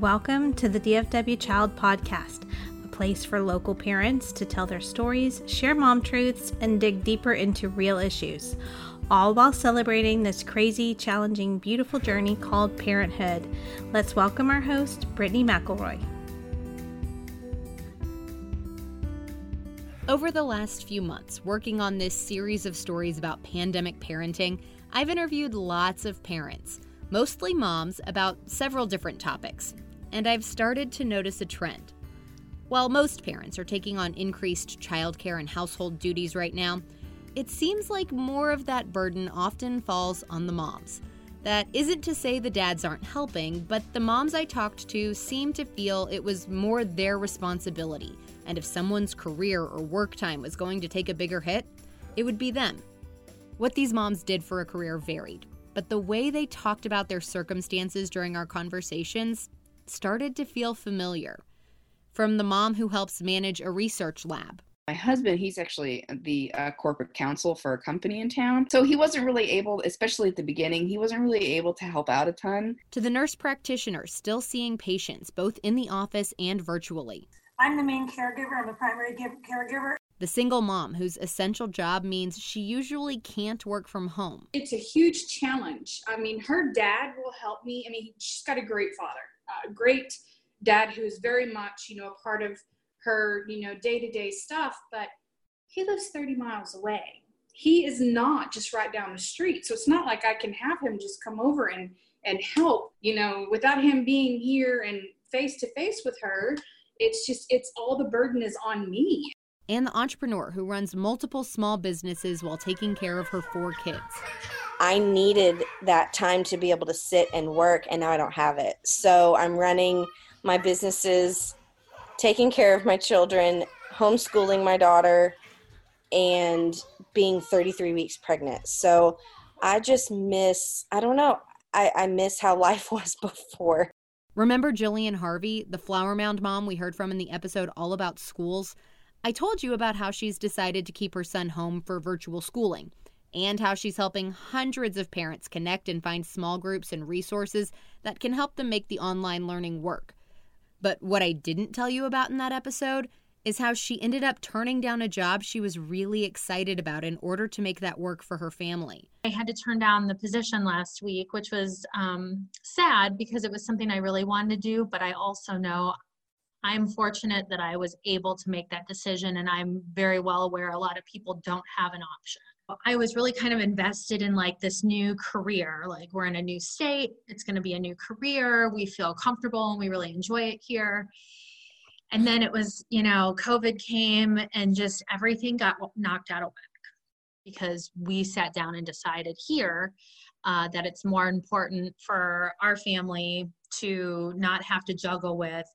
Welcome to the DFW Child Podcast, a place for local parents to tell their stories, share mom truths, and dig deeper into real issues, all while celebrating this crazy, challenging, beautiful journey called parenthood. Let's welcome our host, Brittany McElroy. Over the last few months, working on this series of stories about pandemic parenting, I've interviewed lots of parents, mostly moms, about several different topics, and I've started to notice a trend. While most parents are taking on increased childcare and household duties right now, it seems like more of that burden often falls on the moms. That isn't to say the dads aren't helping, but the moms I talked to seem to feel it was more their responsibility and if someone's career or work time was going to take a bigger hit, it would be them. What these moms did for a career varied, but the way they talked about their circumstances during our conversations started to feel familiar. From the mom who helps manage a research lab. My husband, he's actually the uh, corporate counsel for a company in town. So he wasn't really able, especially at the beginning, he wasn't really able to help out a ton. To the nurse practitioner still seeing patients both in the office and virtually. I'm the main caregiver. I'm a primary caregiver. The single mom whose essential job means she usually can't work from home. It's a huge challenge. I mean, her dad will help me. I mean, she's got a great father, a great dad who's very much, you know, a part of her, you know, day to day stuff, but he lives 30 miles away. He is not just right down the street. So it's not like I can have him just come over and, and help, you know, without him being here and face to face with her it's just it's all the burden is on me and the entrepreneur who runs multiple small businesses while taking care of her four kids. I needed that time to be able to sit and work and now i don't have it. So i'm running my businesses taking care of my children homeschooling my daughter and being 33 weeks pregnant. So i just miss i don't know I, I miss how life was before. Remember Jillian Harvey, the flower mound mom we heard from in the episode all about schools? I told you about how she's decided to keep her son home for virtual schooling and how she's helping hundreds of parents connect and find small groups and resources that can help them make the online learning work. But what I didn't tell you about in that episode is how she ended up turning down a job she was really excited about in order to make that work for her family. I had to turn down the position last week, which was um, sad because it was something I really wanted to do, but I also know I'm fortunate that I was able to make that decision, and I'm very well aware a lot of people don't have an option. I was really kind of invested in like this new career. Like, we're in a new state, it's going to be a new career. We feel comfortable and we really enjoy it here and then it was you know covid came and just everything got knocked out of whack because we sat down and decided here uh, that it's more important for our family to not have to juggle with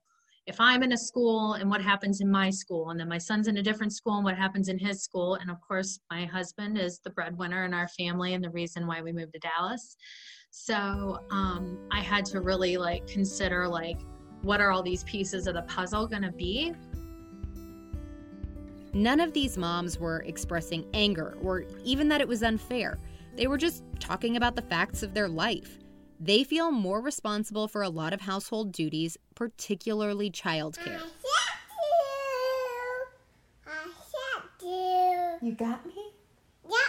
if i'm in a school and what happens in my school and then my son's in a different school and what happens in his school and of course my husband is the breadwinner in our family and the reason why we moved to dallas so um, i had to really like consider like what are all these pieces of the puzzle going to be? None of these moms were expressing anger or even that it was unfair. They were just talking about the facts of their life. They feel more responsible for a lot of household duties, particularly childcare. You got me? Yep.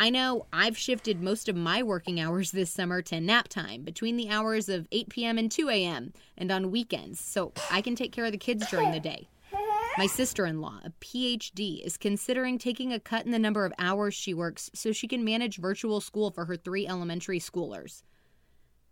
I know I've shifted most of my working hours this summer to nap time between the hours of 8 p.m. and 2 a.m. and on weekends, so I can take care of the kids during the day. My sister in law, a PhD, is considering taking a cut in the number of hours she works so she can manage virtual school for her three elementary schoolers.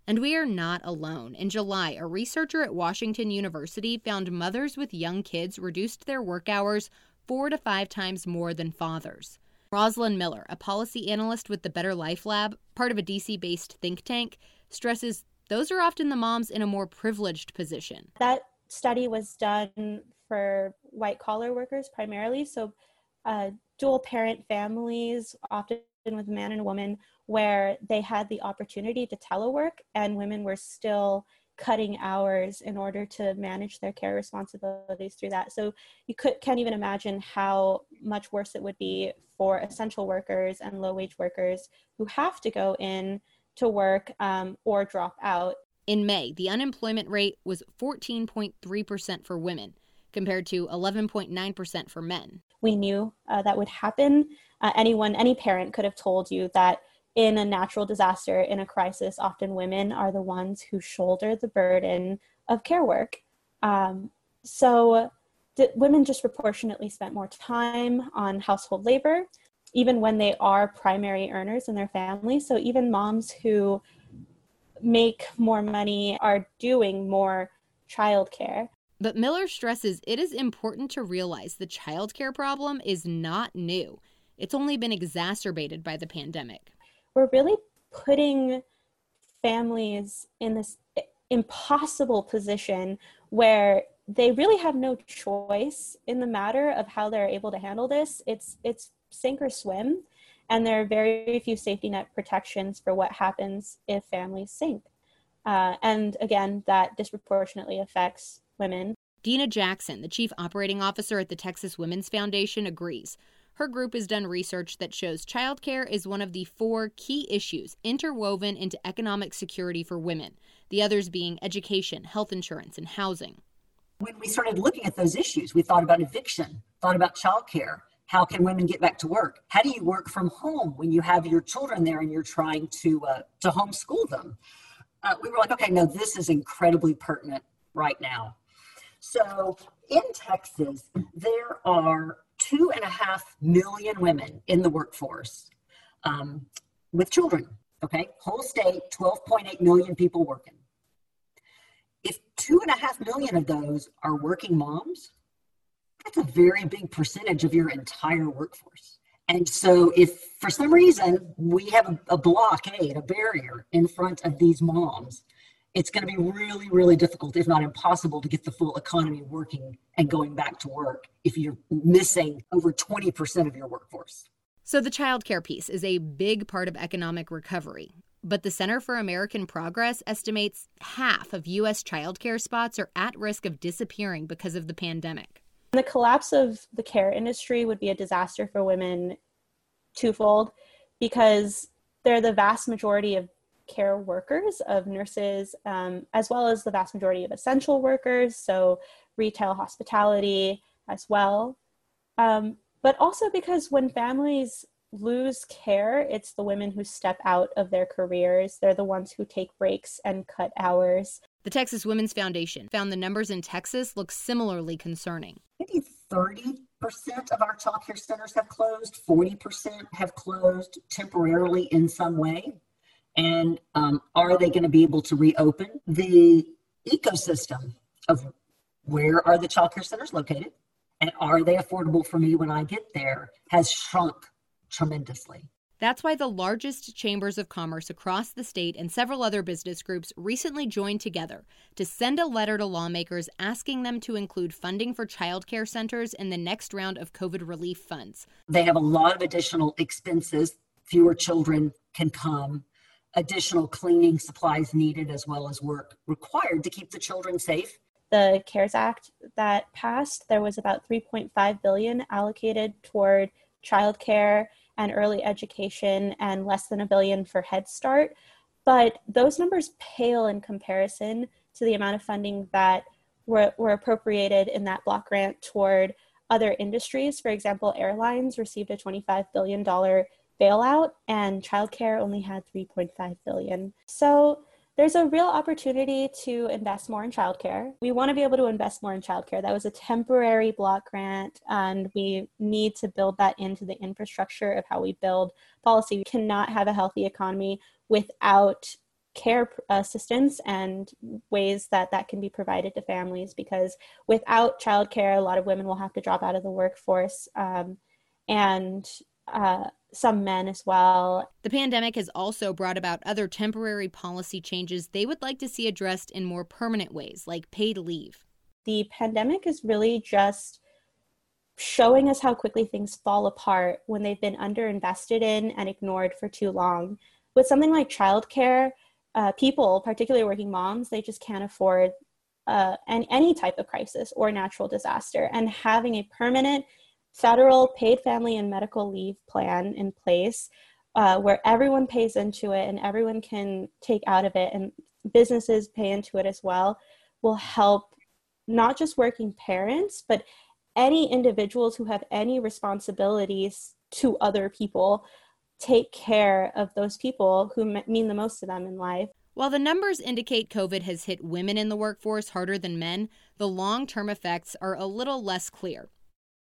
And we are not alone. In July, a researcher at Washington University found mothers with young kids reduced their work hours four to five times more than fathers. Rosalind Miller, a policy analyst with the Better Life Lab, part of a DC based think tank, stresses those are often the moms in a more privileged position. That study was done for white collar workers primarily, so uh, dual parent families, often with a man and a woman, where they had the opportunity to telework and women were still cutting hours in order to manage their care responsibilities through that. So you could can't even imagine how much worse it would be for essential workers and low wage workers who have to go in to work um, or drop out. In May, the unemployment rate was 14.3% for women, compared to 11.9% for men. We knew uh, that would happen. Uh, anyone, any parent could have told you that in a natural disaster, in a crisis, often women are the ones who shoulder the burden of care work. Um, so women disproportionately spent more time on household labor, even when they are primary earners in their family. So even moms who make more money are doing more childcare. But Miller stresses it is important to realize the childcare problem is not new. It's only been exacerbated by the pandemic. We're really putting families in this impossible position where they really have no choice in the matter of how they're able to handle this. It's it's sink or swim, and there are very few safety net protections for what happens if families sink. Uh, and again, that disproportionately affects women. Dina Jackson, the chief operating officer at the Texas Women's Foundation, agrees. Her group has done research that shows childcare is one of the four key issues interwoven into economic security for women, the others being education, health insurance, and housing. When we started looking at those issues, we thought about eviction, thought about childcare. How can women get back to work? How do you work from home when you have your children there and you're trying to uh, to homeschool them? Uh, we were like, okay, no, this is incredibly pertinent right now. So in Texas, there are two and a half million women in the workforce um, with children. Okay, whole state, 12.8 million people working. If two and a half million of those are working moms, that's a very big percentage of your entire workforce. And so, if for some reason we have a, a blockade, a barrier in front of these moms, it's going to be really, really difficult, if not impossible, to get the full economy working and going back to work if you're missing over 20% of your workforce. So, the childcare piece is a big part of economic recovery. But the Center for American Progress estimates half of U.S. childcare spots are at risk of disappearing because of the pandemic. The collapse of the care industry would be a disaster for women twofold because they're the vast majority of care workers, of nurses, um, as well as the vast majority of essential workers, so retail, hospitality as well. Um, but also because when families lose care, it's the women who step out of their careers. They're the ones who take breaks and cut hours. The Texas Women's Foundation found the numbers in Texas look similarly concerning. Maybe 30% of our child care centers have closed, 40% have closed temporarily in some way. And um, are they going to be able to reopen? The ecosystem of where are the child care centers located and are they affordable for me when I get there has shrunk tremendously. That's why the largest chambers of commerce across the state and several other business groups recently joined together to send a letter to lawmakers asking them to include funding for childcare centers in the next round of COVID relief funds. They have a lot of additional expenses. Fewer children can come, additional cleaning supplies needed, as well as work required to keep the children safe. The CARES Act that passed, there was about 3.5 billion allocated toward childcare and early education and less than a billion for Head Start. But those numbers pale in comparison to the amount of funding that were, were appropriated in that block grant toward other industries. For example, airlines received a $25 billion bailout and childcare only had 3.5 billion. So there's a real opportunity to invest more in childcare. We want to be able to invest more in childcare. That was a temporary block grant, and we need to build that into the infrastructure of how we build policy. We cannot have a healthy economy without care assistance and ways that that can be provided to families because without childcare, a lot of women will have to drop out of the workforce. Um, and uh, some men as well. The pandemic has also brought about other temporary policy changes they would like to see addressed in more permanent ways, like paid leave. The pandemic is really just showing us how quickly things fall apart when they've been underinvested in and ignored for too long. With something like childcare, uh, people, particularly working moms, they just can't afford uh, any, any type of crisis or natural disaster. And having a permanent federal paid family and medical leave plan in place uh, where everyone pays into it and everyone can take out of it, and businesses pay into it as well, will help not just working parents, but any individuals who have any responsibilities to other people take care of those people who mean the most to them in life. While the numbers indicate COVID has hit women in the workforce harder than men, the long term effects are a little less clear.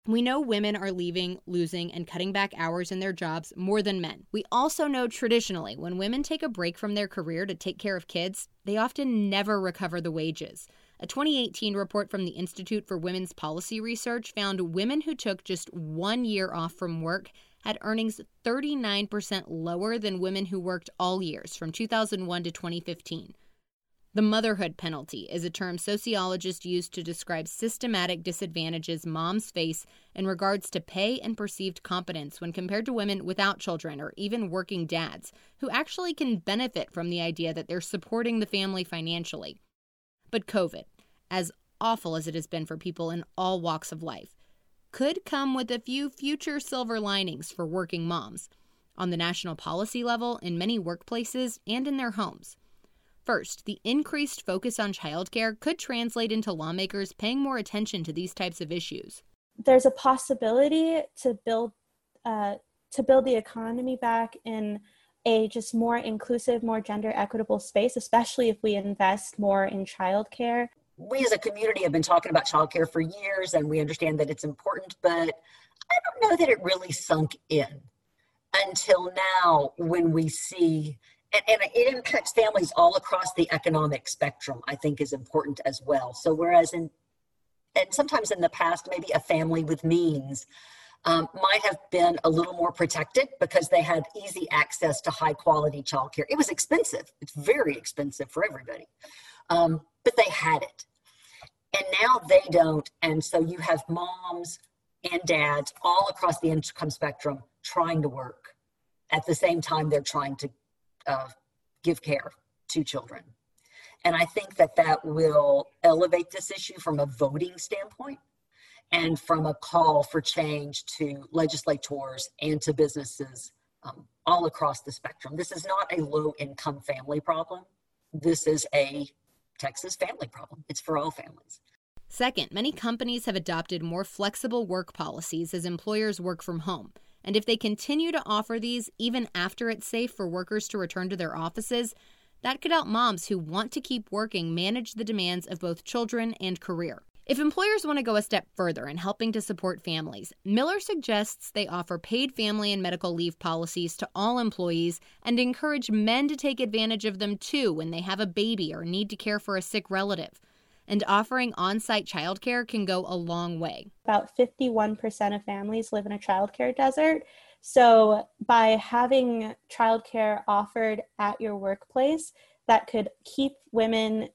We know women are leaving, losing, and cutting back hours in their jobs more than men. We also know traditionally when women take a break from their career to take care of kids, they often never recover the wages. A 2018 report from the Institute for Women's Policy Research found women who took just one year off from work had earnings 39% lower than women who worked all years from 2001 to 2015. The motherhood penalty is a term sociologists use to describe systematic disadvantages moms face in regards to pay and perceived competence when compared to women without children or even working dads, who actually can benefit from the idea that they're supporting the family financially. But COVID, as awful as it has been for people in all walks of life, could come with a few future silver linings for working moms on the national policy level, in many workplaces, and in their homes. First, the increased focus on childcare could translate into lawmakers paying more attention to these types of issues. There's a possibility to build uh, to build the economy back in a just more inclusive, more gender equitable space, especially if we invest more in childcare we as a community have been talking about childcare for years and we understand that it's important, but I don't know that it really sunk in until now when we see and, and, it impacts families all across the economic spectrum i think is important as well. So whereas in and sometimes in the past maybe a family with means um, might have been a little more protected because they had easy access to high quality childcare. It was expensive. It's very expensive for everybody. Um, but they had it. And now they don't. And so you have moms and dads all across the income spectrum trying to work. At the same time they're trying to uh, give care to children. And I think that that will elevate this issue from a voting standpoint and from a call for change to legislators and to businesses um, all across the spectrum. This is not a low income family problem. This is a Texas family problem. It's for all families. Second, many companies have adopted more flexible work policies as employers work from home. And if they continue to offer these even after it's safe for workers to return to their offices, that could help moms who want to keep working manage the demands of both children and career. If employers want to go a step further in helping to support families, Miller suggests they offer paid family and medical leave policies to all employees and encourage men to take advantage of them too when they have a baby or need to care for a sick relative. And offering on site childcare can go a long way. About 51% of families live in a childcare desert. So, by having childcare offered at your workplace, that could keep women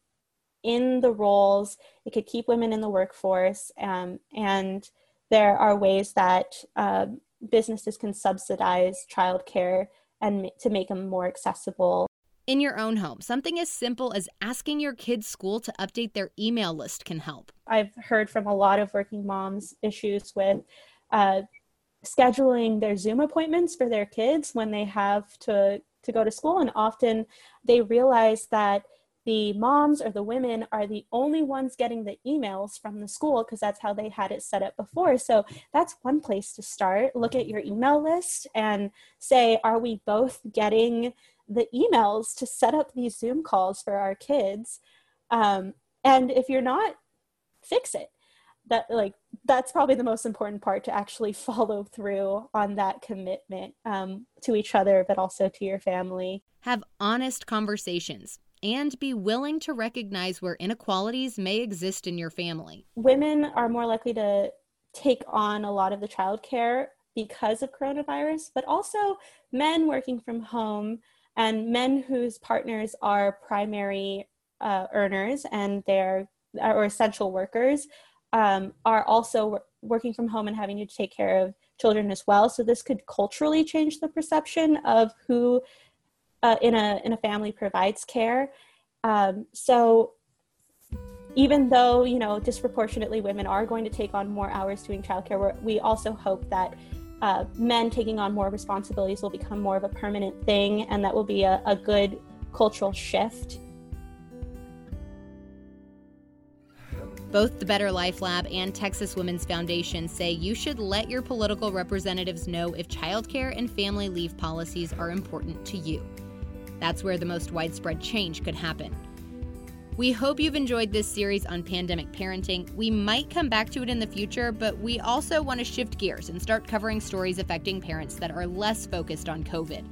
in the roles, it could keep women in the workforce, um, and there are ways that uh, businesses can subsidize childcare and to make them more accessible. In your own home, something as simple as asking your kids' school to update their email list can help. I've heard from a lot of working moms issues with uh, scheduling their Zoom appointments for their kids when they have to to go to school, and often they realize that the moms or the women are the only ones getting the emails from the school because that's how they had it set up before. So that's one place to start. Look at your email list and say, are we both getting the emails to set up these Zoom calls for our kids? Um, and if you're not, fix it. That like that's probably the most important part to actually follow through on that commitment um, to each other, but also to your family. Have honest conversations and be willing to recognize where inequalities may exist in your family. Women are more likely to take on a lot of the childcare because of coronavirus, but also men working from home and men whose partners are primary uh, earners and they're or essential workers um, are also working from home and having to take care of children as well. So this could culturally change the perception of who uh, in a in a family provides care. Um, so even though you know disproportionately women are going to take on more hours doing childcare, we also hope that uh, men taking on more responsibilities will become more of a permanent thing, and that will be a, a good cultural shift. Both the Better Life Lab and Texas Women's Foundation say you should let your political representatives know if childcare and family leave policies are important to you. That's where the most widespread change could happen. We hope you've enjoyed this series on pandemic parenting. We might come back to it in the future, but we also want to shift gears and start covering stories affecting parents that are less focused on COVID.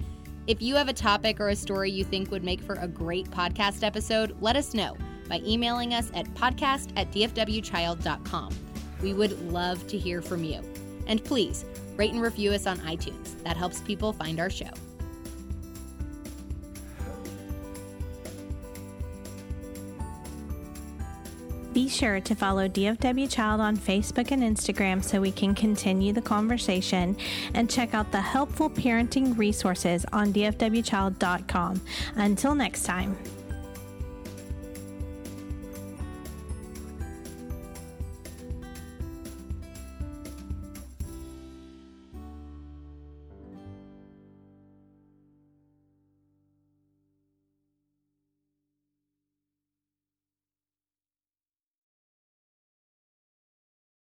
If you have a topic or a story you think would make for a great podcast episode, let us know by emailing us at podcast at dfwchild.com. We would love to hear from you. And please rate and review us on iTunes. That helps people find our show. Be sure to follow DFW Child on Facebook and Instagram so we can continue the conversation and check out the helpful parenting resources on dfwchild.com. Until next time.